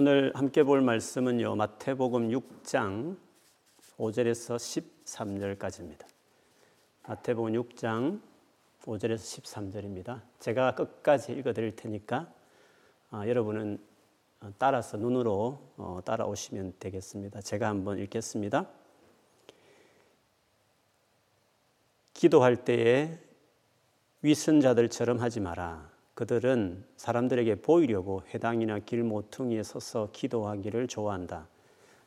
오늘 함께 볼 말씀은요. 마태복음 6장 5절에서 13절까지입니다. 마태복음 6장 5절에서 13절입니다. 제가 끝까지 읽어 드릴 테니까 아, 여러분은 따라서 눈으로 어, 따라오시면 되겠습니다. 제가 한번 읽겠습니다. 기도할 때에 위선자들처럼 하지 마라. 그들은 사람들에게 보이려고 회당이나 길 모퉁이에 서서 기도하기를 좋아한다.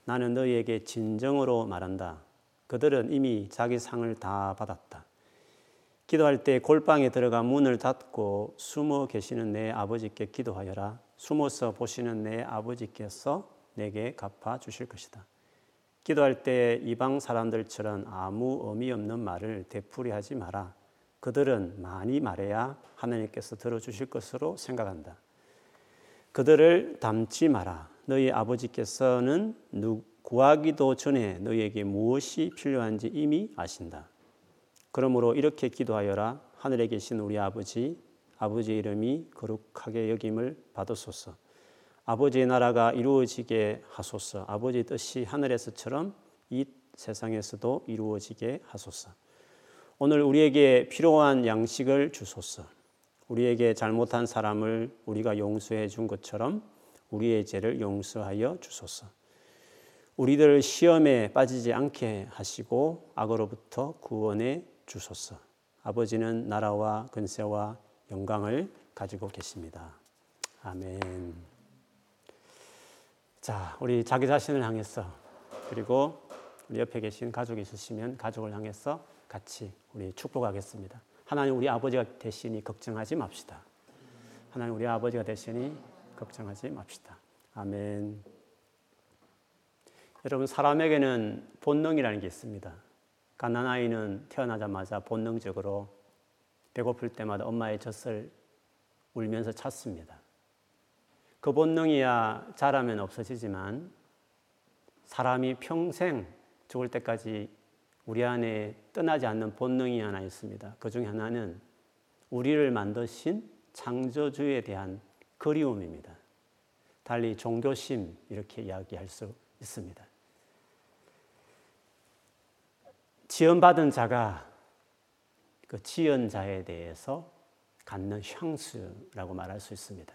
나는 너희에게 진정으로 말한다. 그들은 이미 자기 상을 다 받았다. 기도할 때 골방에 들어가 문을 닫고 숨어 계시는 내 아버지께 기도하여라. 숨어서 보시는 내 아버지께서 내게 갚아 주실 것이다. 기도할 때 이방 사람들처럼 아무 의미 없는 말을 되풀이하지 마라. 그들은 많이 말해야 하나님께서 들어주실 것으로 생각한다. 그들을 담지 마라. 너희 아버지께서는 구하기도 전에 너희에게 무엇이 필요한지 이미 아신다. 그러므로 이렇게 기도하여라. 하늘에 계신 우리 아버지, 아버지 이름이 거룩하게 여김을 받으소서. 아버지의 나라가 이루어지게 하소서. 아버지 뜻이 하늘에서처럼 이 세상에서도 이루어지게 하소서. 오늘 우리에게 필요한 양식을 주소서. 우리에게 잘못한 사람을 우리가 용서해 준 것처럼 우리의 죄를 용서하여 주소서. 우리들 시험에 빠지지 않게 하시고 악으로부터 구원해 주소서. 아버지는 나라와 근세와 영광을 가지고 계십니다. 아멘. 자, 우리 자기 자신을 향해서 그리고 우리 옆에 계신 가족이 있으시면 가족을 향해서 같이 우리 축복하겠습니다. 하나님 우리 아버지가 되시니 걱정하지 맙시다. 하나님 우리 아버지가 되시니 걱정하지 맙시다. 아멘. 여러분 사람에게는 본능이라는 게 있습니다. 갓난아이는 태어나자마자 본능적으로 배고플 때마다 엄마의 젖을 울면서 찾습니다. 그 본능이야 자라면 없어지지만 사람이 평생 죽을 때까지 우리 안에 떠나지 않는 본능이 하나 있습니다. 그 중에 하나는 우리를 만드신 창조주에 대한 그리움입니다. 달리 종교심 이렇게 이야기할 수 있습니다. 지연받은 자가 그 지은 자에 대해서 갖는 향수라고 말할 수 있습니다.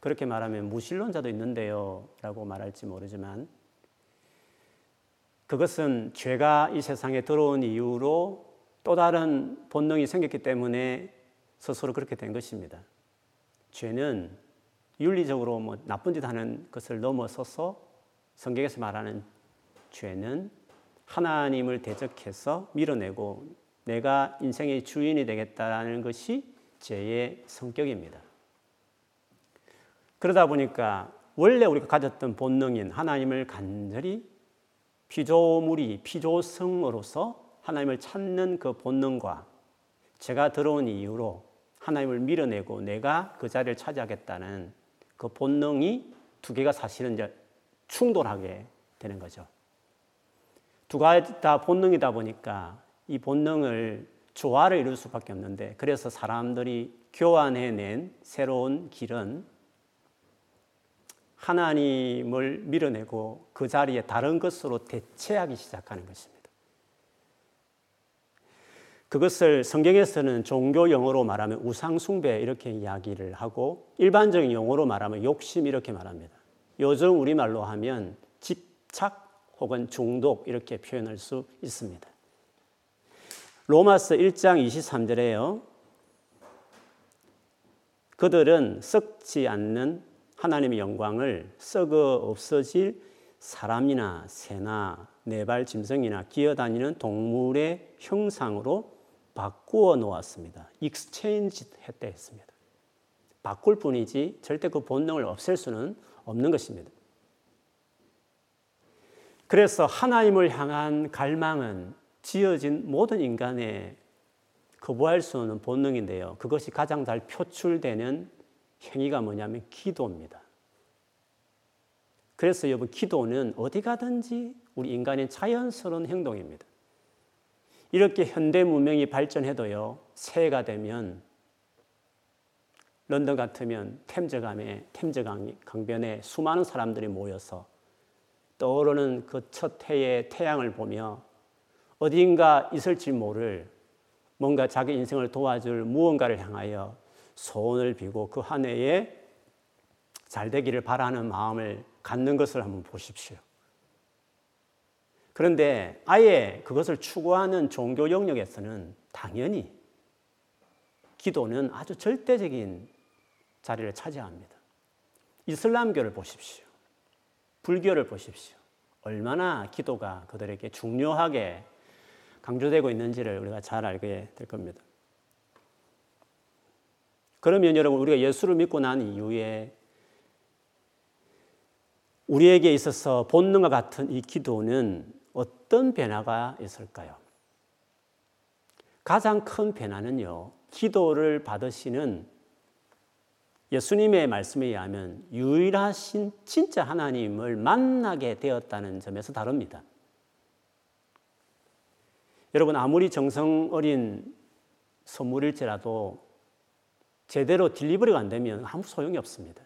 그렇게 말하면 무신론자도 있는데요 라고 말할지 모르지만 그것은 죄가 이 세상에 들어온 이후로 또 다른 본능이 생겼기 때문에 스스로 그렇게 된 것입니다. 죄는 윤리적으로 뭐 나쁜 짓 하는 것을 넘어서서 성경에서 말하는 죄는 하나님을 대적해서 밀어내고 내가 인생의 주인이 되겠다는 것이 죄의 성격입니다. 그러다 보니까 원래 우리가 가졌던 본능인 하나님을 간절히 피조물이 피조성으로서 하나님을 찾는 그 본능과 제가 들어온 이유로 하나님을 밀어내고 내가 그 자리를 차지하겠다는 그 본능이 두 개가 사실은 이제 충돌하게 되는 거죠. 두 가지 다 본능이다 보니까 이 본능을 조화를 이룰 수밖에 없는데 그래서 사람들이 교환해낸 새로운 길은 하나님을 밀어내고 그 자리에 다른 것으로 대체하기 시작하는 것입니다. 그것을 성경에서는 종교 용어로 말하면 우상숭배 이렇게 이야기를 하고 일반적인 용어로 말하면 욕심 이렇게 말합니다. 요즘 우리말로 하면 집착 혹은 중독 이렇게 표현할 수 있습니다. 로마서 1장 23절에요. 그들은 썩지 않는 하나님의 영광을 썩어 없어질 사람이나 새나 네발 짐승이나 기어다니는 동물의 형상으로 바꾸어 놓았습니다. exchange 했다 했습니다. 바꿀 뿐이지 절대 그 본능을 없앨 수는 없는 것입니다. 그래서 하나님을 향한 갈망은 지어진 모든 인간의 거부할 수 없는 본능인데요. 그것이 가장 잘 표출되는 행위가 뭐냐면 기도입니다. 그래서 여러분 기도는 어디 가든지 우리 인간의 자연스러운 행동입니다. 이렇게 현대 문명이 발전해도요, 새해가 되면 런던 같으면 템즈강에 템즈 강변에 수많은 사람들이 모여서 떠오르는 그 첫 해의 태양을 보며 어딘가 있을지 모를 뭔가 자기 인생을 도와줄 무언가를 향하여 소원을 비고 그 한 해에 잘 되기를 바라는 마음을 갖는 것을 한번 보십시오. 그런데 아예 그것을 추구하는 종교 영역에서는 당연히 기도는 아주 절대적인 자리를 차지합니다. 이슬람교를 보십시오. 불교를 보십시오. 얼마나 기도가 그들에게 중요하게 강조되고 있는지를 우리가 잘 알게 될 겁니다. 그러면 여러분, 우리가 예수를 믿고 난 이후에 우리에게 있어서 본능과 같은 이 기도는 어떤 변화가 있을까요? 가장 큰 변화는요, 기도를 받으시는 예수님의 말씀에 의하면 유일하신 진짜 하나님을 만나게 되었다는 점에서 다릅니다. 여러분, 아무리 정성 어린 선물일지라도 제대로 delivery가 안 되면 아무 소용이 없습니다.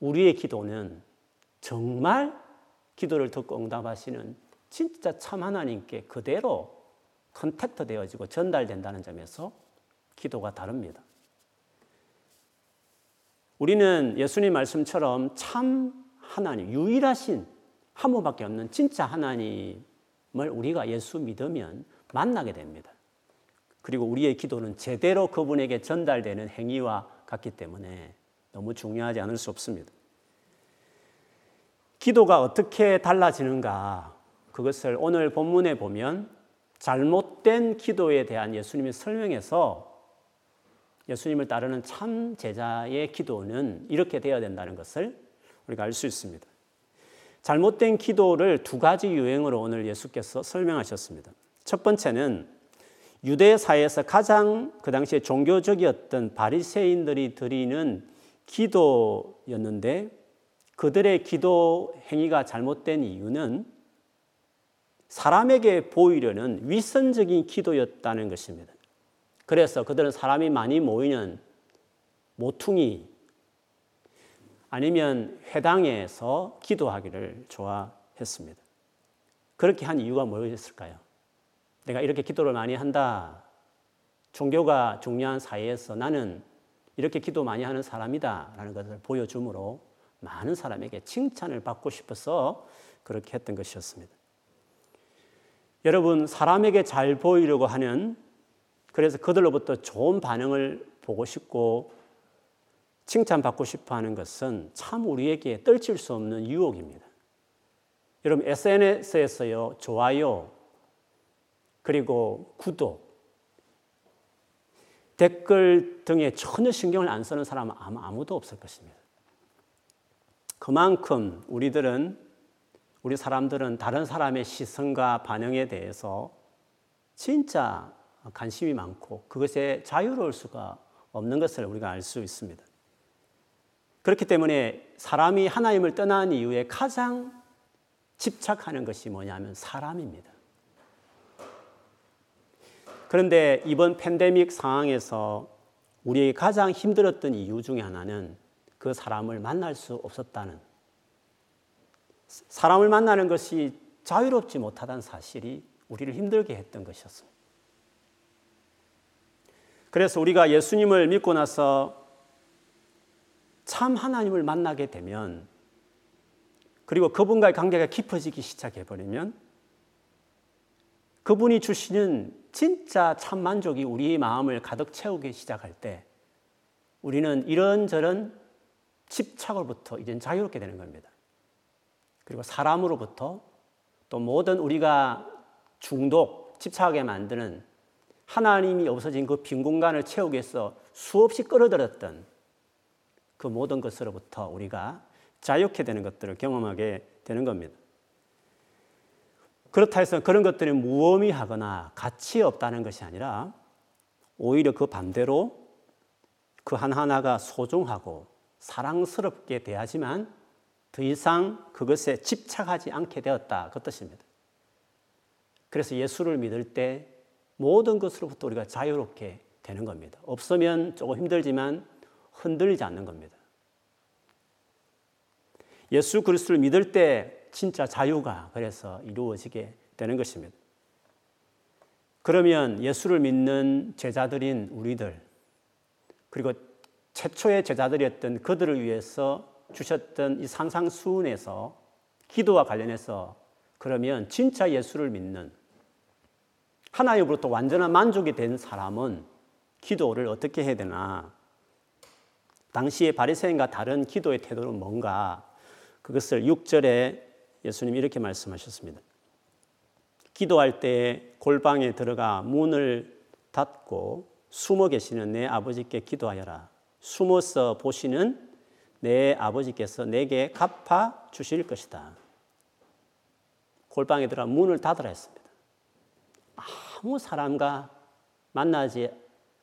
우리의 기도는 정말 기도를 듣고 응답하시는 진짜 참 하나님께 그대로 contact 되어지고 전달된다는 점에서 기도가 다릅니다. 우리는 예수님 말씀처럼 참 하나님, 유일하신 한 분밖에 없는 진짜 하나님을 우리가 예수 믿으면 만나게 됩니다. 그리고 우리의 기도는 제대로 그분에게 전달되는 행위와 같기 때문에 너무 중요하지 않을 수 없습니다. 기도가 어떻게 달라지는가? 그것을 오늘 본문에 보면 잘못된 기도에 대한 예수님의 설명에서 예수님을 따르는 참 제자의 기도는 이렇게 되어야 된다는 것을 우리가 알 수 있습니다. 잘못된 기도를 두 가지 유형으로 오늘 예수께서 설명하셨습니다. 첫 번째는 유대 사회에서 가장 그 당시에 종교적이었던 바리새인들이 드리는 기도였는데 그들의 기도 행위가 잘못된 이유는 사람에게 보이려는 위선적인 기도였다는 것입니다. 그래서 그들은 사람이 많이 모이는 모퉁이 아니면 회당에서 기도하기를 좋아했습니다. 그렇게 한 이유가 뭐였을까요? 내가 이렇게 기도를 많이 한다. 종교가 중요한 사회에서 나는 이렇게 기도 많이 하는 사람이다. 라는 것을 보여주므로 많은 사람에게 칭찬을 받고 싶어서 그렇게 했던 것이었습니다. 여러분, 사람에게 잘 보이려고 하는 그래서 그들로부터 좋은 반응을 보고 싶고 칭찬받고 싶어 하는 것은 참 우리에게 떨칠 수 없는 유혹입니다. 여러분, SNS에서요, 좋아요, 그리고 구독, 댓글 등에 전혀 신경을 안 쓰는 사람은 아무도 없을 것입니다. 그만큼 우리들은, 우리 사람들은 다른 사람의 시선과 반응에 대해서 진짜 관심이 많고 그것에 자유로울 수가 없는 것을 우리가 알 수 있습니다. 그렇기 때문에 사람이 하나님을 떠난 이후에 가장 집착하는 것이 뭐냐면 사람입니다. 그런데 이번 팬데믹 상황에서 우리에게 가장 힘들었던 이유 중에 하나는 그 사람을 만날 수 없었다는 사람을 만나는 것이 자유롭지 못하다는 사실이 우리를 힘들게 했던 것이었습니다. 그래서 우리가 예수님을 믿고 나서 참 하나님을 만나게 되면 그리고 그분과의 관계가 깊어지기 시작해버리면 그분이 주시는 진짜 참 만족이 우리의 마음을 가득 채우기 시작할 때 우리는 이런저런 집착으로부터 이제 자유롭게 되는 겁니다. 그리고 사람으로부터 또 모든 우리가 중독, 집착하게 만드는 하나님이 없어진 그 빈 공간을 채우기 위해서 수없이 끌어들였던 그 모든 것으로부터 우리가 자유케 되는 것들을 경험하게 되는 겁니다. 그렇다 해서 그런 것들이 무의미하거나 가치 없다는 것이 아니라 오히려 그 반대로 그 하나하나가 소중하고 사랑스럽게 대하지만 더 이상 그것에 집착하지 않게 되었다. 그 뜻입니다. 그래서 예수를 믿을 때 모든 것으로부터 우리가 자유롭게 되는 겁니다. 없으면 조금 힘들지만 흔들리지 않는 겁니다. 예수 그리스도를 믿을 때 진짜 자유가 그래서 이루어지게 되는 것입니다. 그러면 예수를 믿는 제자들인 우리들 그리고 최초의 제자들이었던 그들을 위해서 주셨던 이 산상수훈에서 기도와 관련해서 그러면 진짜 예수를 믿는 하나님으로부터 완전한 만족이 된 사람은 기도를 어떻게 해야 되나? 당시의 바리새인과 다른 기도의 태도는 뭔가? 그것을 6절에 예수님이 이렇게 말씀하셨습니다. 기도할 때 골방에 들어가 문을 닫고 숨어 계시는 내 아버지께 기도하여라. 숨어서 보시는 내 아버지께서 내게 갚아 주실 것이다. 골방에 들어가 문을 닫으라 했습니다. 아무 사람과 만나지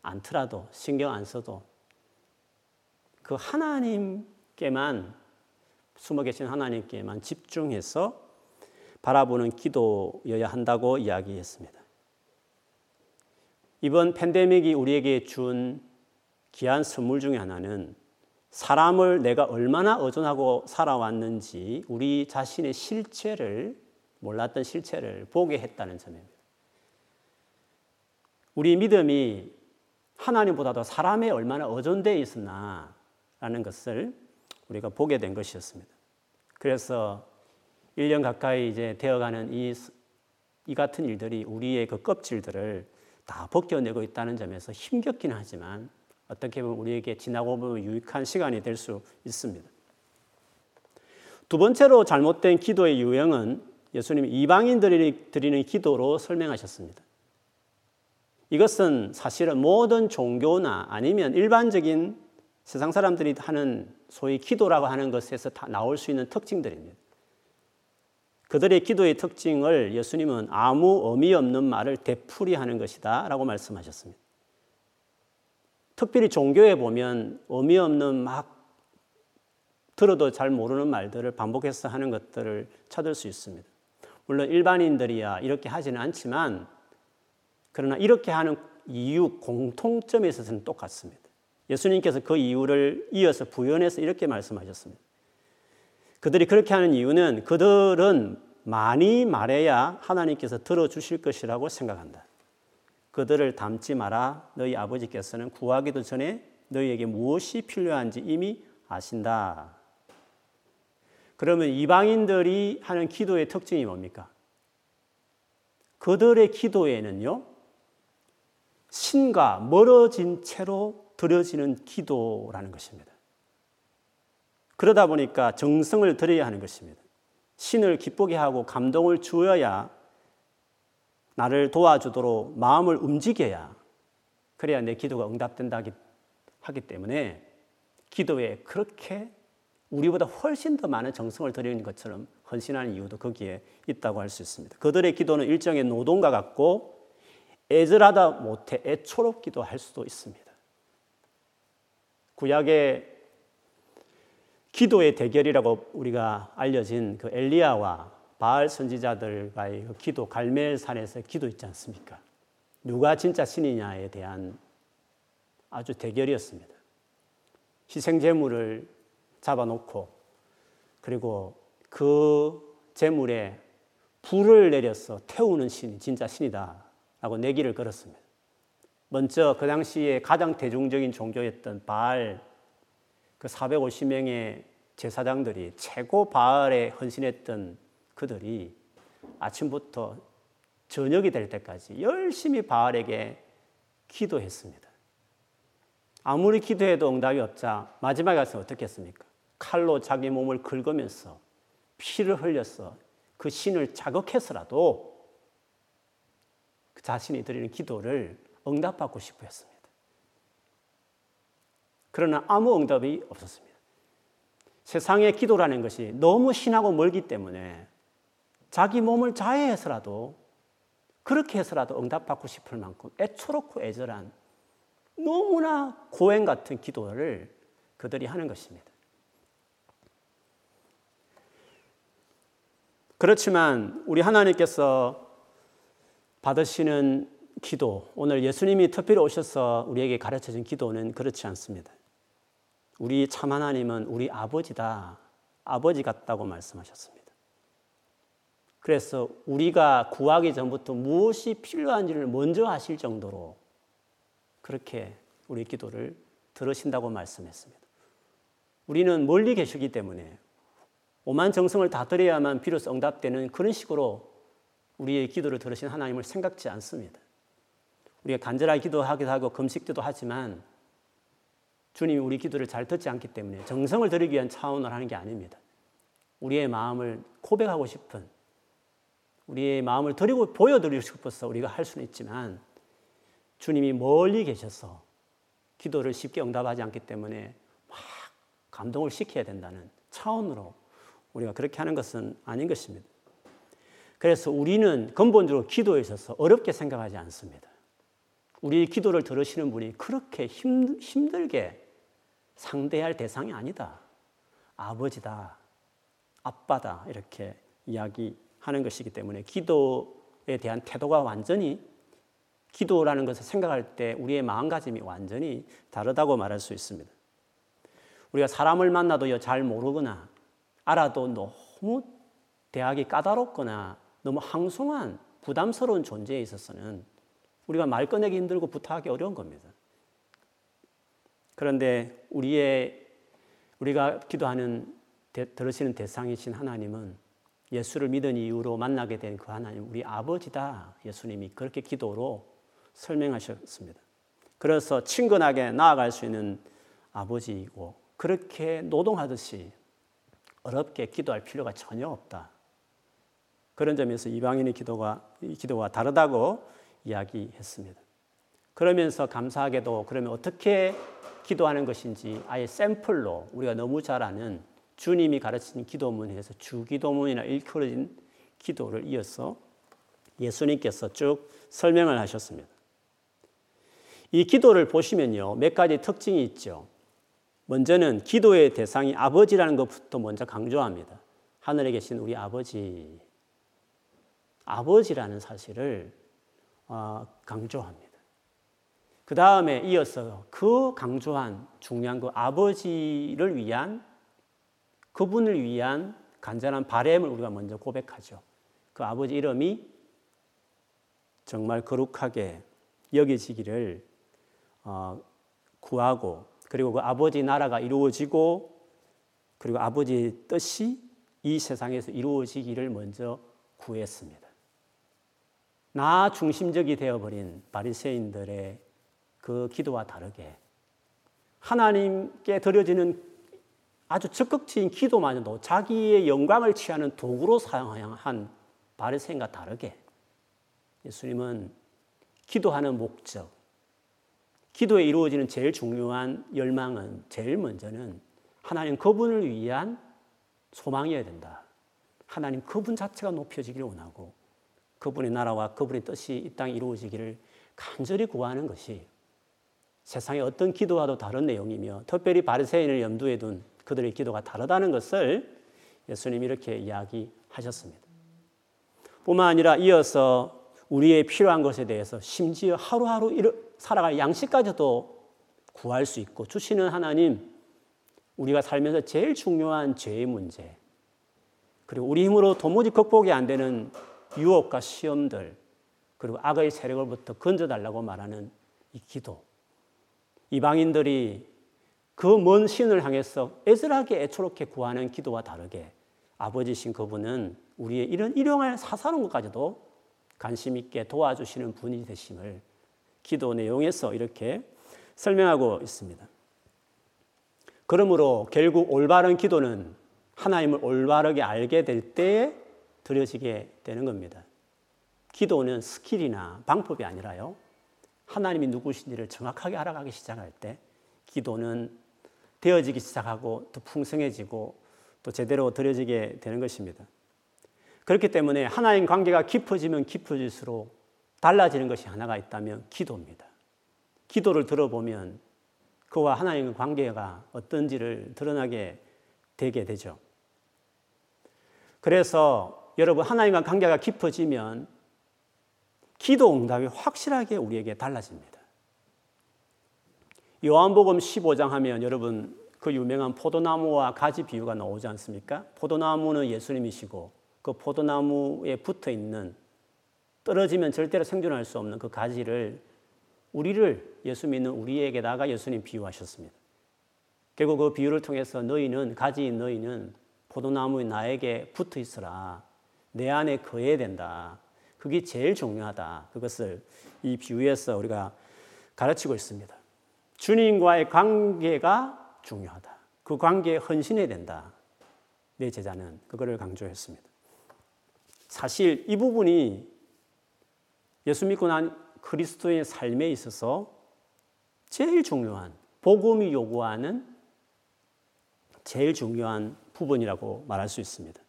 않더라도 신경 안 써도 그 하나님께만 숨어 계신 하나님께만 집중해서 바라보는 기도여야 한다고 이야기했습니다. 이번 팬데믹이 우리에게 준 귀한 선물 중에 하나는 사람을 내가 얼마나 의존하고 살아왔는지 우리 자신의 실체를 몰랐던 실체를 보게 했다는 점입니다. 우리 믿음이 하나님보다도 사람에 얼마나 의존되어 있었나라는 것을 우리가 보게 된 것이었습니다. 그래서 1년 가까이 이제 되어가는 이, 이 같은 일들이 우리의 그 껍질들을 다 벗겨내고 있다는 점에서 힘겹긴 하지만 어떻게 보면 우리에게 지나고 보면 유익한 시간이 될 수 있습니다. 두 번째로 잘못된 기도의 유형은 예수님이 이방인들이 드리는 기도로 설명하셨습니다. 이것은 사실은 모든 종교나 아니면 일반적인 세상 사람들이 하는 소위 기도라고 하는 것에서 다 나올 수 있는 특징들입니다. 그들의 기도의 특징을 예수님은 아무 의미 없는 말을 되풀이하는 것이다 라고 말씀하셨습니다. 특별히 종교에 보면 의미 없는 막 들어도 잘 모르는 말들을 반복해서 하는 것들을 찾을 수 있습니다. 물론 일반인들이야 이렇게 하지는 않지만 그러나 이렇게 하는 이유 공통점에 있어서는 똑같습니다. 예수님께서 그 이유를 이어서 부연해서 이렇게 말씀하셨습니다. 그들이 그렇게 하는 이유는 그들은 많이 말해야 하나님께서 들어주실 것이라고 생각한다. 그들을 닮지 마라. 너희 아버지께서는 구하기도 전에 너희에게 무엇이 필요한지 이미 아신다. 그러면 이방인들이 하는 기도의 특징이 뭡니까? 그들의 기도에는요, 신과 멀어진 채로 드려지는 기도라는 것입니다. 그러다 보니까 정성을 들여야 하는 것입니다. 신을 기쁘게 하고 감동을 주어야 나를 도와주도록 마음을 움직여야 그래야 내 기도가 응답된다 하기 때문에 기도에 그렇게 우리보다 훨씬 더 많은 정성을 들이는 것처럼 헌신하는 이유도 거기에 있다고 할 수 있습니다. 그들의 기도는 일종의 노동과 같고 애절하다 못해 애초롭기도 할 수도 있습니다. 구약의 기도의 대결이라고 우리가 알려진 그 엘리야와 바알 선지자들과의 그 기도 갈멜산에서 기도 있지 않습니까? 누가 진짜 신이냐에 대한 아주 대결이었습니다. 희생 제물을 잡아놓고 그리고 그 제물에 불을 내려서 태우는 신이 진짜 신이다라고 내기를 걸었습니다. 먼저 그 당시에 가장 대중적인 종교였던 바알 그 450명의 제사장들이 최고 바알에 헌신했던 그들이 아침부터 저녁이 될 때까지 열심히 바알에게 기도했습니다. 아무리 기도해도 응답이 없자 마지막에 가서 어떻게 했습니까? 칼로 자기 몸을 긁으면서 피를 흘려서 그 신을 자극해서라도 그 자신이 드리는 기도를 응답받고 싶어 했습니다. 그러나 아무 응답이 없었습니다. 세상의 기도라는 것이 너무 신하고 멀기 때문에 자기 몸을 자해해서라도 그렇게 해서라도 응답받고 싶을 만큼 애초롭고 애절한 너무나 고행 같은 기도를 그들이 하는 것입니다. 그렇지만 우리 하나님께서 받으시는 기도, 오늘 예수님이 특별히 오셔서 우리에게 가르쳐 준 기도는 그렇지 않습니다. 우리 참 하나님은 우리 아버지다. 아버지 같다고 말씀하셨습니다. 그래서 우리가 구하기 전부터 무엇이 필요한지를 먼저 하실 정도로 그렇게 우리 기도를 들으신다고 말씀했습니다. 우리는 멀리 계시기 때문에 오만 정성을 다 드려야만 비로소 응답되는 그런 식으로 우리의 기도를 들으신 하나님을 생각지 않습니다. 우리가 간절하게 기도하기도 하고 금식기도 하지만 주님이 우리 기도를 잘 듣지 않기 때문에 정성을 드리기 위한 차원을 하는 게 아닙니다. 우리의 마음을 고백하고 싶은 우리의 마음을 드리고 보여드리고 싶어서 우리가 할 수는 있지만 주님이 멀리 계셔서 기도를 쉽게 응답하지 않기 때문에 막 감동을 시켜야 된다는 차원으로 우리가 그렇게 하는 것은 아닌 것입니다. 그래서 우리는 근본적으로 기도에 있어서 어렵게 생각하지 않습니다. 우리 기도를 들으시는 분이 그렇게 힘, 힘들게 상대할 대상이 아니다. 아버지다. 아빠다. 이렇게 이야기하는 것이기 때문에 기도에 대한 태도가 완전히 기도라는 것을 생각할 때 우리의 마음가짐이 완전히 다르다고 말할 수 있습니다. 우리가 사람을 만나도 잘 모르거나 알아도 너무 대하기 까다롭거나 너무 항송한 부담스러운 존재에 있어서는 우리가 말 꺼내기 힘들고 부탁하기 어려운 겁니다. 그런데 우리의 우리가 기도하는 대, 들으시는 대상이신 하나님은 예수를 믿은 이후로 만나게 된 그 하나님, 우리 아버지다. 예수님이 그렇게 기도로 설명하셨습니다. 그래서 친근하게 나아갈 수 있는 아버지이고 그렇게 노동하듯이 어렵게 기도할 필요가 전혀 없다. 그런 점에서 이방인의 기도가 기도와 다르다고 이야기했습니다. 그러면서 감사하게도 그러면 어떻게 기도하는 것인지 아예 샘플로 우리가 너무 잘 아는 주님이 가르친 기도문에서 주기도문이나 일컬어진 기도를 이어서 예수님께서 쭉 설명을 하셨습니다. 이 기도를 보시면요, 몇 가지 특징이 있죠. 먼저는 기도의 대상이 아버지라는 것부터 먼저 강조합니다. 하늘에 계신 우리 아버지. 아버지라는 사실을 어, 강조합니다. 그 다음에 이어서 그 강조한 중요한 그 아버지를 위한 그분을 위한 간절한 바램을 우리가 먼저 고백하죠. 그 아버지 이름이 정말 거룩하게 여겨지기를 어, 구하고 그리고 그 아버지 나라가 이루어지고 그리고 아버지 뜻이 이 세상에서 이루어지기를 먼저 구했습니다. 나 중심적이 되어버린 바리새인들의 그 기도와 다르게 하나님께 드려지는 아주 적극적인 기도마저도 자기의 영광을 취하는 도구로 사용한 바리새인과 다르게 예수님은 기도하는 목적, 기도에 이루어지는 제일 중요한 열망은 제일 먼저는 하나님 그분을 위한 소망이어야 된다. 하나님 그분 자체가 높여지기를 원하고 그분의 나라와 그분의 뜻이 이 땅에 이루어지기를 간절히 구하는 것이 세상의 어떤 기도와도 다른 내용이며 특별히 바리새인을 염두에 둔 그들의 기도가 다르다는 것을 예수님이 이렇게 이야기하셨습니다. 뿐만 아니라 이어서 우리의 필요한 것에 대해서 심지어 하루하루 살아갈 양식까지도 구할 수 있고 주시는 하나님, 우리가 살면서 제일 중요한 죄의 문제, 그리고 우리 힘으로 도무지 극복이 안 되는 유혹과 시험들 그리고 악의 세력을부터 건져달라고 말하는 이 기도. 이방인들이 그 먼 신을 향해서 애절하게 애처롭게 구하는 기도와 다르게 아버지신 그분은 우리의 이런 일용할 사사로운 것까지도 관심 있게 도와주시는 분이 되심을 기도 내용에서 이렇게 설명하고 있습니다. 그러므로 결국 올바른 기도는 하나님을 올바르게 알게 될 때에 드려지게 되는 겁니다. 기도는 skill이나 방법이 아니라요. 하나님이 누구신지를 정확하게 알아가기 시작할 때 기도는 되어지기 시작하고 또 풍성해지고 또 제대로 드려지게 되는 것입니다. 그렇기 때문에 하나님 관계가 깊어지면 깊어질수록 달라지는 것이 하나가 있다면 기도입니다. 기도를 들어보면 그와 하나님의 관계가 어떤지를 드러나게 되게 되죠. 그래서 여러분 하나님과 관계가 깊어지면 기도 응답이 확실하게 우리에게 달라집니다. 요한복음 15장 하면 여러분 그 유명한 포도나무와 가지 비유가 나오지 않습니까? 포도나무는 예수님이시고 그 포도나무에 붙어 있는 떨어지면 절대로 생존할 수 없는 그 가지를 우리를 예수 믿는 우리에게다가 예수님 비유하셨습니다. 결국 그 비유를 통해서 너희는 가지인 너희는 포도나무의 나에게 붙어 있어라. 내 안에 거해야 된다. 그게 제일 중요하다. 그것을 이 비유에서 우리가 가르치고 있습니다. 주님과의 관계가 중요하다. 그 관계에 헌신해야 된다. 내 제자는 그거를 강조했습니다. 사실 이 부분이 예수 믿고 난 그리스도의 삶에 있어서 제일 중요한 복음이 요구하는 제일 중요한 부분이라고 말할 수 있습니다.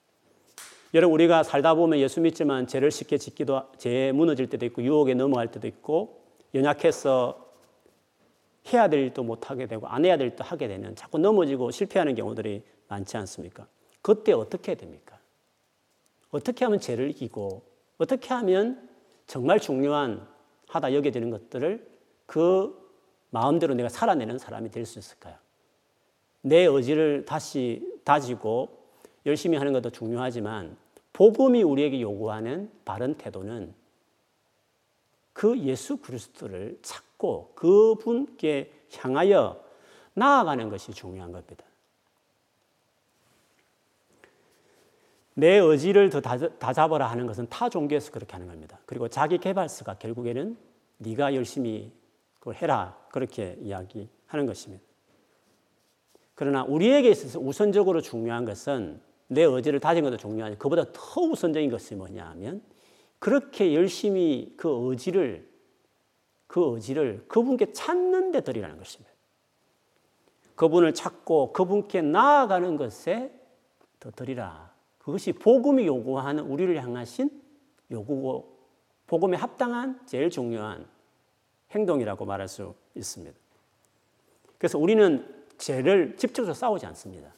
여러분 우리가 살다 보면 예수 믿지만 죄를 쉽게 짓기도 죄 무너질 때도 있고 유혹에 넘어갈 때도 있고 연약해서 해야 될 일도 못 하게 되고 안 해야 될 일도 하게 되는 자꾸 넘어지고 실패하는 경우들이 많지 않습니까? 그때 어떻게 됩니까? 어떻게 하면 죄를 이기고 어떻게 하면 정말 중요한 하다 여겨지는 것들을 그 마음대로 내가 살아내는 사람이 될 수 있을까요? 내 의지를 다시 다지고 열심히 하는 것도 중요하지만 복음이 우리에게 요구하는 바른 태도는 그 예수 그리스도를 찾고 그분께 향하여 나아가는 것이 중요한 겁니다. 내 의지를 더 다잡아라 하는 것은 타 종교에서 그렇게 하는 겁니다. 그리고 자기 개발서가 결국에는 네가 열심히 그걸 해라 그렇게 이야기하는 것입니다. 그러나 우리에게 있어서 우선적으로 중요한 것은 내 의지를 다진 것도 중요하지 그보다 더 우선적인 것이 뭐냐 하면 그렇게 열심히 그 의지를 그 의지를 그분께 찾는 데 들이라는 것입니다. 그분을 찾고 그분께 나아가는 것에 더 들이라. 그것이 복음이 요구하는 우리를 향하신 요구고 복음에 합당한 제일 중요한 행동이라고 말할 수 있습니다. 그래서 우리는 죄를 직접적으로 싸우지 않습니다.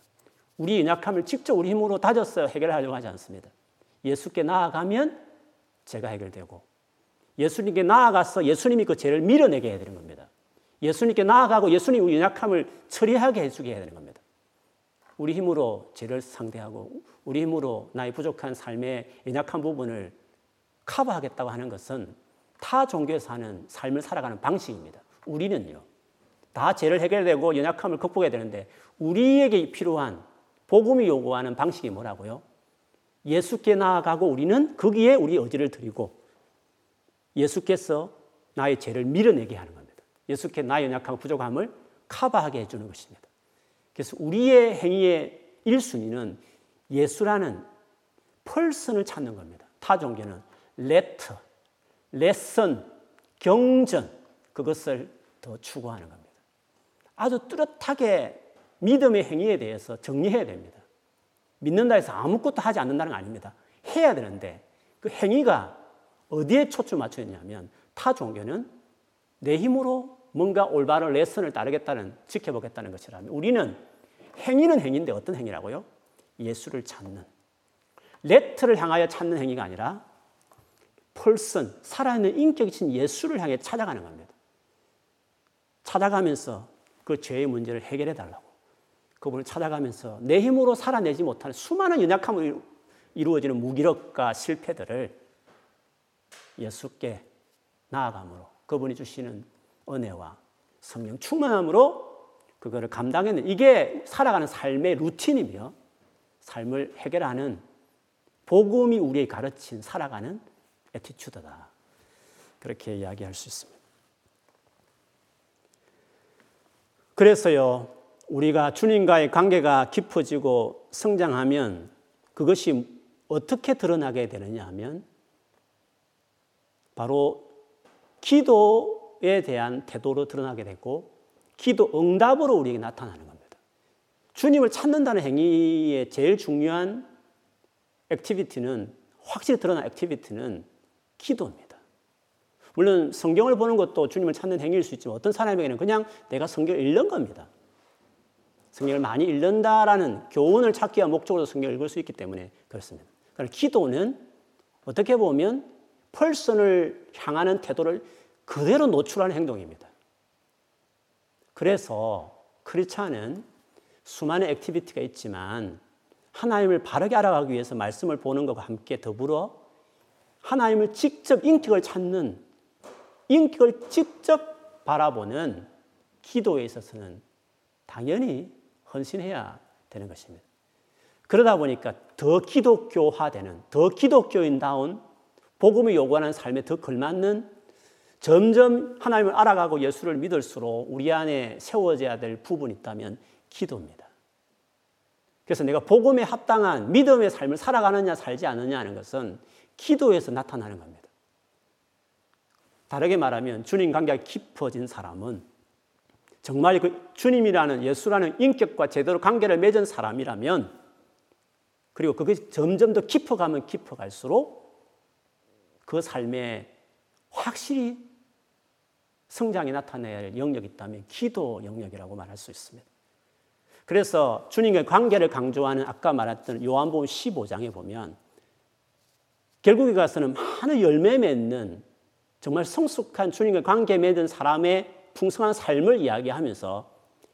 우리 연약함을 직접 우리 힘으로 다져서 해결하려고 하지 않습니다. 예수께 나아가면 죄가 해결되고 예수님께 나아가서 예수님이 그 죄를 밀어내게 해야 되는 겁니다. 예수님께 나아가고 예수님 우리 연약함을 처리하게 해주게 해야 되는 겁니다. 우리 힘으로 죄를 상대하고 우리 힘으로 나의 부족한 삶의 연약한 부분을 커버하겠다고 하는 것은 타 종교에서 하는 삶을 살아가는 방식입니다. 우리는요. 다 죄를 해결되고 연약함을 극복해야 되는데 우리에게 필요한 복음이 요구하는 방식이 뭐라고요? 예수께 나아가고 우리는 거기에 우리 의지를 드리고 예수께서 나의 죄를 밀어내게 하는 겁니다. 예수께 나의 연약함, 부족함을 커버하게 해주는 것입니다. 그래서 우리의 행위의 1순위는 예수라는 펄슨을 찾는 겁니다. 타 종교는 레터, 레슨, 경전, 그것을 더 추구하는 겁니다. 아주 뚜렷하게 믿음의 행위에 대해서 정리해야 됩니다. 믿는다 해서 아무것도 하지 않는다는 거 아닙니다. 해야 되는데 그 행위가 어디에 초점 맞춰 있냐면 타 종교는 내 힘으로 뭔가 올바른 레슨을 따르겠다는 지켜보겠다는 것이라면 우리는 행위는 행위인데 어떤 행위라고요? 예수를 찾는 레트를 향하여 찾는 행위가 아니라 펄슨 살아있는 인격이신 예수를 향해 찾아가는 겁니다. 찾아가면서 그 죄의 문제를 해결해 달라고 그분을 찾아가면서 내 힘으로 살아내지 못하는 수많은 연약함으로 이루어지는 무기력과 실패들을 예수께 나아감으로 그분이 주시는 은혜와 성령 충만함으로 그거를 감당했는 이게 살아가는 삶의 루틴이며 삶을 해결하는 복음이 우리에 가르친 살아가는 에티튜드다. 그렇게 이야기할 수 있습니다. 그래서요, 우리가 주님과의 관계가 깊어지고 성장하면 그것이 어떻게 드러나게 되느냐 하면 바로 기도에 대한 태도로 드러나게 되고 기도 응답으로 우리에게 나타나는 겁니다. 주님을 찾는다는 행위의 제일 중요한 activity는 확실히 드러난 activity는 기도입니다. 물론 성경을 보는 것도 주님을 찾는 행위일 수 있지만 어떤 사람에게는 그냥 내가 성경을 읽는 겁니다. 성경을 많이 읽는다라는 교훈을 찾기 위한 목적으로 성경을 읽을 수 있기 때문에 그렇습니다. 그러니까 기도는 어떻게 보면 person을 향하는 태도를 그대로 노출하는 행동입니다. 그래서 크리스찬은 수많은 activity가 있지만 하나님을 바르게 알아가기 위해서 말씀을 보는 것과 함께 더불어 하나님을 직접 인격을 찾는 인격을 직접 바라보는 기도에 있어서는 당연히 헌신해야 되는 것입니다. 그러다 보니까 더 기독교화되는, 더 기독교인다운 복음이 요구하는 삶에 더 걸맞는 점점 하나님을 알아가고 예수를 믿을수록 우리 안에 세워져야 될 부분이 있다면 기도입니다. 그래서 내가 복음에 합당한 믿음의 삶을 살아가느냐 살지 않느냐 하는 것은 기도에서 나타나는 겁니다. 다르게 말하면 주님 관계가 깊어진 사람은 정말 그 주님이라는 예수라는 인격과 제대로 관계를 맺은 사람이라면 그리고 그것이 점점 더 깊어가면 깊어갈수록 그 삶에 확실히 성장이 할 영역이 있다면 기도 영역이라고 말할 수 있습니다. 그래서 주님의 관계를 강조하는 아까 말했던 요한복음 15장에 보면 결국에 가서는 많은 열매 맺는 정말 성숙한 주님과 관계 맺은 사람의 풍성한 삶을 이야기하면서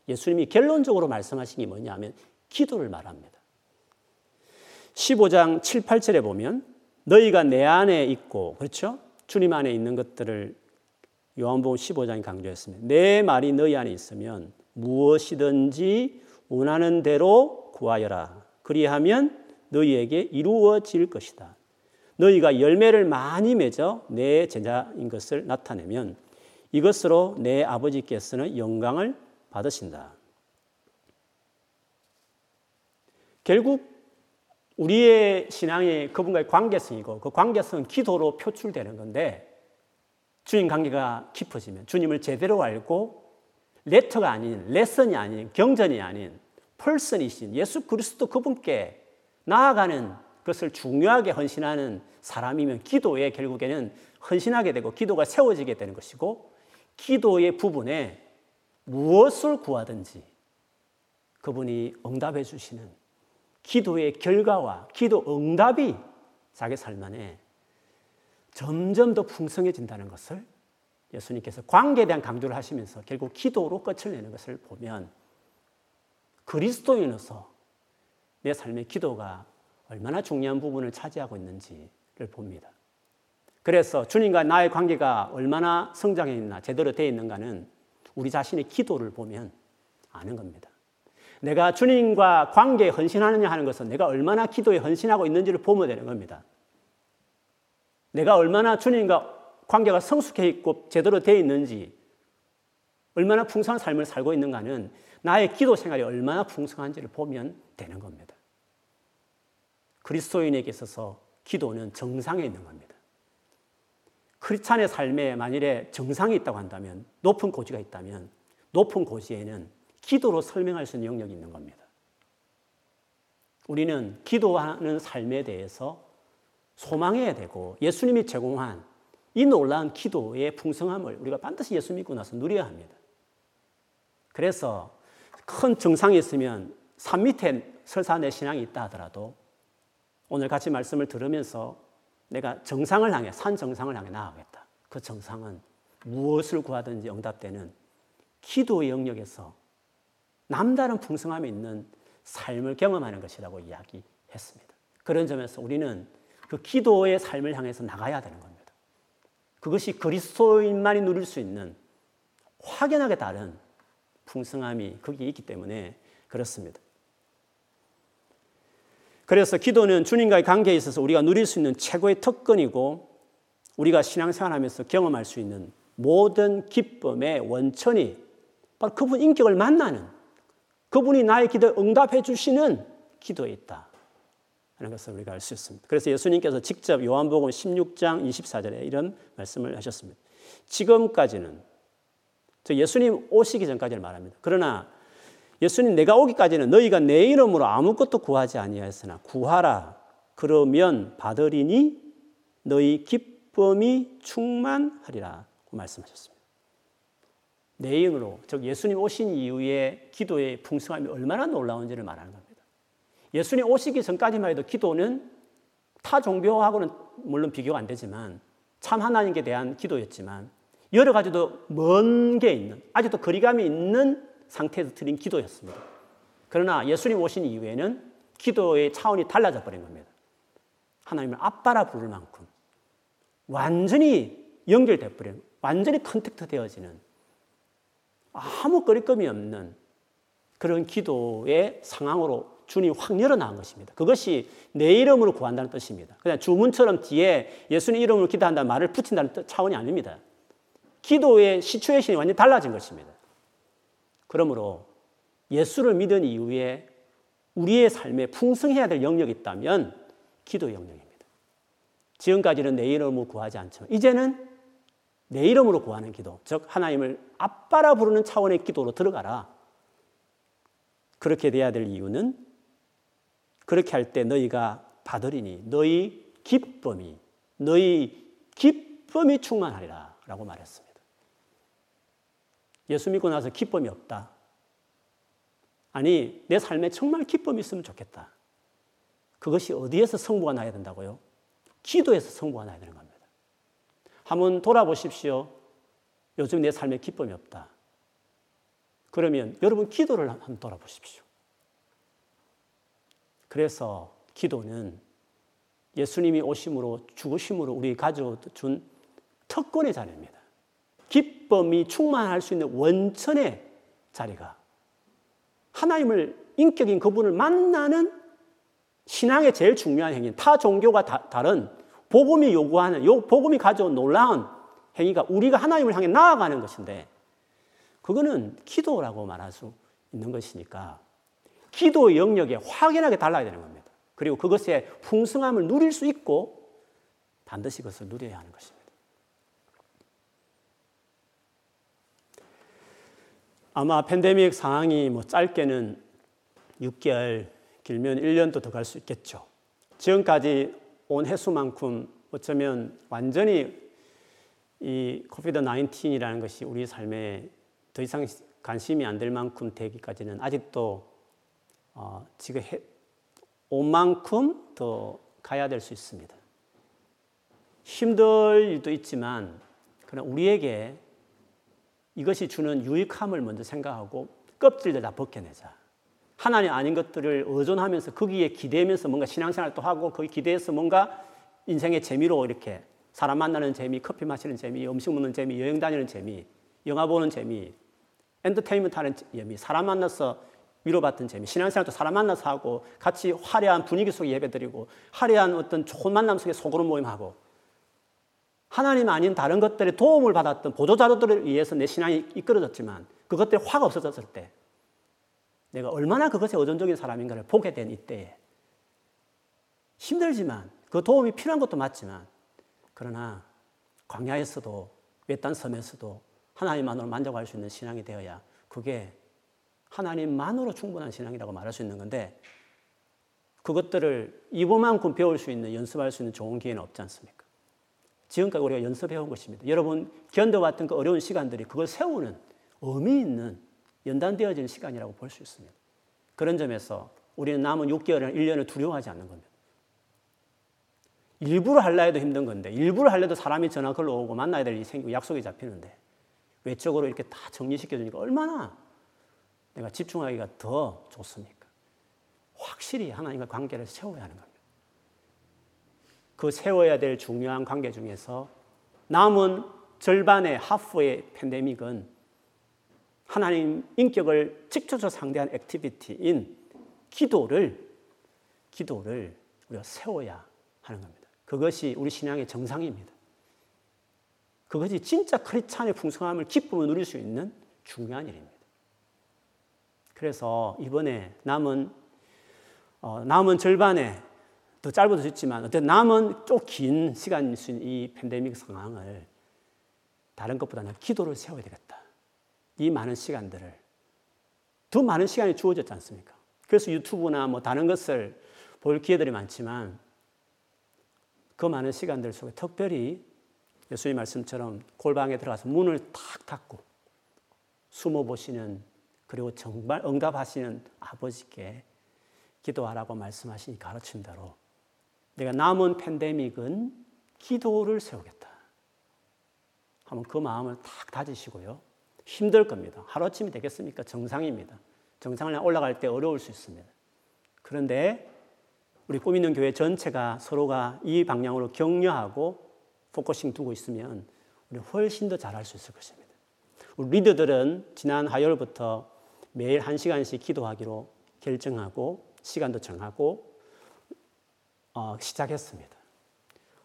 예수님이 결론적으로 말씀하신 게 뭐냐면 기도를 말합니다. 15장 7, 8절에 보면 너희가 내 안에 있고 그렇죠? 주님 안에 있는 것들을 요한복음 15장이 강조했습니다. 내 말이 너희 안에 있으면 무엇이든지 원하는 대로 구하여라. 그리하면 너희에게 이루어질 것이다. 너희가 열매를 많이 맺어 내 제자인 것을 나타내면 이것으로 내 아버지께서는 영광을 받으신다. 결국 우리의 신앙이 그분과의 관계성이고 그 관계성은 기도로 표출되는 건데 주님 관계가 깊어지면 주님을 제대로 알고 레터가 아닌 레슨이 아닌 경전이 아닌 펄슨이신 예수 그리스도 그분께 나아가는 것을 중요하게 헌신하는 사람이면 기도에 결국에는 헌신하게 되고 기도가 세워지게 되는 것이고 기도의 부분에 무엇을 구하든지 그분이 응답해 주시는 기도의 결과와 기도 응답이 자기 삶 안에 점점 더 풍성해진다는 것을 예수님께서 관계에 대한 강조를 하시면서 결국 기도로 끝을 내는 것을 보면 그리스도인으로서 내 삶의 기도가 얼마나 중요한 부분을 차지하고 있는지를 봅니다. 그래서 주님과 나의 관계가 얼마나 성장해 있나, 제대로 되어 있는가는 우리 자신의 기도를 보면 아는 겁니다. 내가 주님과 관계에 헌신하느냐 하는 것은 내가 얼마나 기도에 헌신하고 있는지를 보면 되는 겁니다. 내가 얼마나 주님과 관계가 성숙해 있고 제대로 되어 있는지, 얼마나 풍성한 삶을 살고 있는가는 나의 기도 생활이 얼마나 풍성한지를 보면 되는 겁니다. 그리스도인에게 있어서 기도는 정상에 있는 겁니다. 크리스찬의 삶에 만일에 정상이 있다고 한다면, 높은 고지가 있다면, 높은 고지에는 기도로 설명할 수 있는 영역이 있는 겁니다. 우리는 기도하는 삶에 대해서 소망해야 되고 예수님이 제공한 이 놀라운 기도의 풍성함을 우리가 반드시 예수 믿고 나서 누려야 합니다. 그래서 큰 정상이 있으면 산 밑에 설사 내 신앙이 있다 하더라도 오늘 같이 말씀을 들으면서 내가 정상을 향해, 산 정상을 향해 나아가겠다. 그 정상은 무엇을 구하든지 응답되는 기도의 영역에서 남다른 풍성함이 있는 삶을 경험하는 것이라고 이야기했습니다. 그런 점에서 우리는 그 기도의 삶을 향해서 나가야 되는 겁니다. 그것이 그리스도인만이 누릴 수 있는 확연하게 다른 풍성함이 거기에 있기 때문에 그렇습니다. 그래서 기도는 주님과의 관계에 있어서 우리가 누릴 수 있는 최고의 특권이고 우리가 신앙생활하면서 경험할 수 있는 모든 기쁨의 원천이 바로 그분 인격을 만나는 그분이 나의 기도에 응답해 주시는 기도에 있다. 하는 것을 우리가 알 수 있습니다. 그래서 예수님께서 직접 요한복음 16장 24절에 이런 말씀을 하셨습니다. 지금까지는 저 예수님 오시기 전까지를 말합니다. 그러나 예수님 내가 오기까지는 너희가 내 이름으로 아무것도 구하지 아니하였으나 구하라 그러면 받으리니 너희 기쁨이 충만하리라 말씀하셨습니다. 내 이름으로 즉 예수님 오신 이후에 기도의 풍성함이 얼마나 놀라운지를 말하는 겁니다. 예수님 오시기 전까지만 해도 기도는 타 종교하고는 물론 비교가 안 되지만 참 하나님께 대한 기도였지만 여러 가지도 먼 게 있는 아직도 거리감이 있는 상태에서 드린 기도였습니다. 그러나 예수님 오신 이후에는 기도의 차원이 달라져 버린 겁니다. 하나님을 아빠라 부를 만큼 완전히 연결돼 버린, 완전히 contact 되어지는 아무 거리낌이 없는 그런 기도의 상황으로 주님이 확 열어나온 것입니다. 그것이 내 이름으로 구한다는 뜻입니다. 그냥 주문처럼 뒤에 예수님 이름으로 기도한다는 말을 붙인다는 뜻, 차원이 아닙니다. 기도의 시츄에이션이 완전히 달라진 것입니다. 그러므로 예수를 믿은 이후에 우리의 삶에 풍성해야 될 영역이 있다면 기도 영역입니다. 지금까지는 내 이름으로 구하지 않지만 이제는 내 이름으로 구하는 기도, 즉 하나님을 아빠라 부르는 차원의 기도로 들어가라. 그렇게 돼야 될 이유는 그렇게 할 때 너희가 받으리니 너희 기쁨이 너희 기쁨이 충만하리라 라고 말했습니다. 예수 믿고 나서 기쁨이 없다. 아니, 내 삶에 정말 기쁨이 있으면 좋겠다. 그것이 어디에서 성부가 나야 된다고요? 기도에서 성부가 나야 되는 겁니다. 한번 돌아보십시오. 요즘 내 삶에 기쁨이 없다. 그러면 여러분 기도를 한번 돌아보십시오. 그래서 기도는 예수님이 오심으로 죽으심으로 우리 가져준 특권의 자리입니다. 기쁨이 충만할 수 있는 원천의 자리가 하나님을 인격인 그분을 만나는 신앙의 제일 중요한 행위, 타 종교가 다, 른 복음이 요구하는, 요 복음이 가져온 놀라운 행위가 우리가 하나님을 향해 나아가는 것인데, 그거는 기도라고 말할 수 있는 것이니까, 기도 영역에 확연하게 달라야 되는 겁니다. 그리고 그것의 풍성함을 누릴 수 있고, 반드시 그것을 누려야 하는 것입니다. 아마 팬데믹 상황이 뭐 짧게는 6개월, 길면 1년도 더 갈 수 있겠죠. 지금까지 온 횟수만큼 어쩌면 완전히 이 코비드 19이라는 것이 우리 삶에 더 이상 관심이 안 될 만큼 되기까지는 아직도 어, 지금 해, 온 만큼 더 가야 될 수 있습니다. 힘들 일도 있지만 그러 우리에게 이것이 주는 유익함을 먼저 생각하고 껍질들 다 벗겨내자. 하나님 아닌 것들을 의존하면서 거기에 기대면서 뭔가 신앙생활도 하고 거기 기대해서 뭔가 인생의 재미로 이렇게 사람 만나는 재미, 커피 마시는 재미, 음식 먹는 재미, 여행 다니는 재미, 영화 보는 재미, 엔터테인먼트 하는 재미, 사람 만나서 위로받는 재미, 신앙생활도 사람 만나서 하고 같이 화려한 분위기 속에 예배드리고 화려한 어떤 좋은 만남 속에 속으로 모임하고 하나님 아닌 다른 것들의 도움을 받았던 보조자료들에 의해서 내 신앙이 이끌어졌지만 그것들이 확 없어졌을 때 내가 얼마나 그것에 의존적인 사람인가를 보게 된 이때에 힘들지만 그 도움이 필요한 것도 맞지만 그러나 광야에서도 외딴 섬에서도 하나님만으로 만족할 수 있는 신앙이 되어야 그게 하나님만으로 충분한 신앙이라고 말할 수 있는 건데 그것들을 이번만큼 배울 수 있는 연습할 수 있는 좋은 기회는 없지 않습니까? 지금까지 우리가 연습해온 것입니다. 여러분 견뎌왔던 그 어려운 시간들이 그걸 세우는 의미 있는 연단되어지는 시간이라고 볼 수 있습니다. 그런 점에서 우리는 남은 6개월이나 1년을 두려워하지 않는 겁니다. 일부러 할라 해도 힘든 건데 일부러 할래도 사람이 전화 걸러 오고 만나야 될 일이 생기고 약속이 잡히는데 외적으로 이렇게 다 정리시켜 주니까 얼마나 내가 집중하기가 더 좋습니까? 확실히 하나님과 관계를 세워야 하는 겁니다. 그 세워야 될 중요한 관계 중에서 남은 절반의 하프의 팬데믹은 하나님 인격을 직접적으로 상대한 activity인 기도를 기도를 우리가 세워야 하는 겁니다. 그것이 우리 신앙의 정상입니다. 그것이 진짜 크리스찬의 풍성함을 기쁨을 누릴 수 있는 중요한 일입니다. 그래서 이번에 남은 어, 남은 절반의 더 짧아도 좋지만 어떤 남은 좀 긴 시간일 수 있는 이 팬데믹 상황을 다른 것보다는 기도를 세워야 되겠다. 이 많은 시간들을 더 많은 시간이 주어졌지 않습니까? 그래서 유튜브나 뭐 다른 것을 볼 기회들이 많지만 그 많은 시간들 속에 특별히 예수님 말씀처럼 골방에 들어가서 문을 탁 닫고 숨어 보시는 그리고 정말 응답하시는 아버지께 기도하라고 말씀하신 가르침대로 내가 남은 팬데믹은 기도를 세우겠다. 한번 그 마음을 탁 다지시고요. 힘들 겁니다. 하루아침이 되겠습니까? 정상입니다. 정상을 올라갈 때 어려울 수 있습니다. 그런데 우리 꿈 있는 교회 전체가 서로가 이 방향으로 격려하고 focusing 두고 있으면 우리 훨씬 더 잘할 수 있을 것입니다. 우리 리더들은 지난 화요일부터 매일 한 시간씩 기도하기로 결정하고 시간도 정하고 어, 시작했습니다.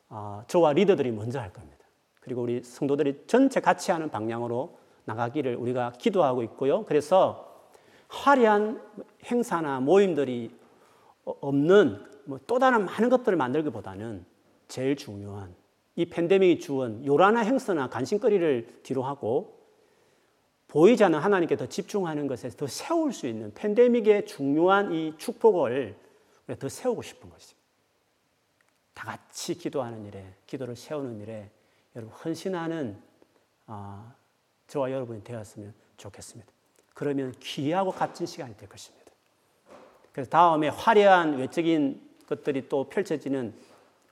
어, 저와 리더들이 먼저 할 겁니다. 그리고 우리 성도들이 전체 같이 하는 방향으로 나가기를 우리가 기도하고 있고요. 그래서 화려한 행사나 모임들이 없는 뭐또 다른 많은 것들을 만들기보다는 제일 중요한 이 팬데믹이 주은 요란한 행사나 간신거리를 뒤로 하고 보이지 않는 하나님께 더 집중하는 것에 더 세울 수 있는 팬데믹의 중요한 이 축복을 더 세우고 싶은 것이죠. 다 같이 기도하는 일에, 기도를 세우는 일에 여러분 헌신하는 아, 저와 여러분이 되었으면 좋겠습니다. 그러면 귀하고 값진 시간이 될 것입니다. 그래서 다음에 화려한 외적인 것들이 또 펼쳐지는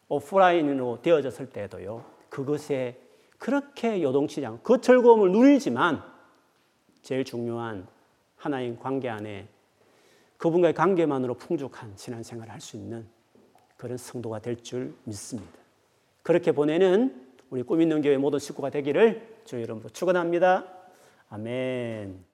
오프라인으로 되어졌을 때도요. 그것에 그렇게 요동치지 않고 그 즐거움을 누리지만 제일 중요한 하나님 관계 안에 그분과의 관계만으로 풍족한 신앙생활을 할 수 있는 그런 성도가 될 줄 믿습니다. 그렇게 보내는 우리 꿈 있는 교회 모든 식구가 되기를 주 이름으로 축원합니다. 아멘.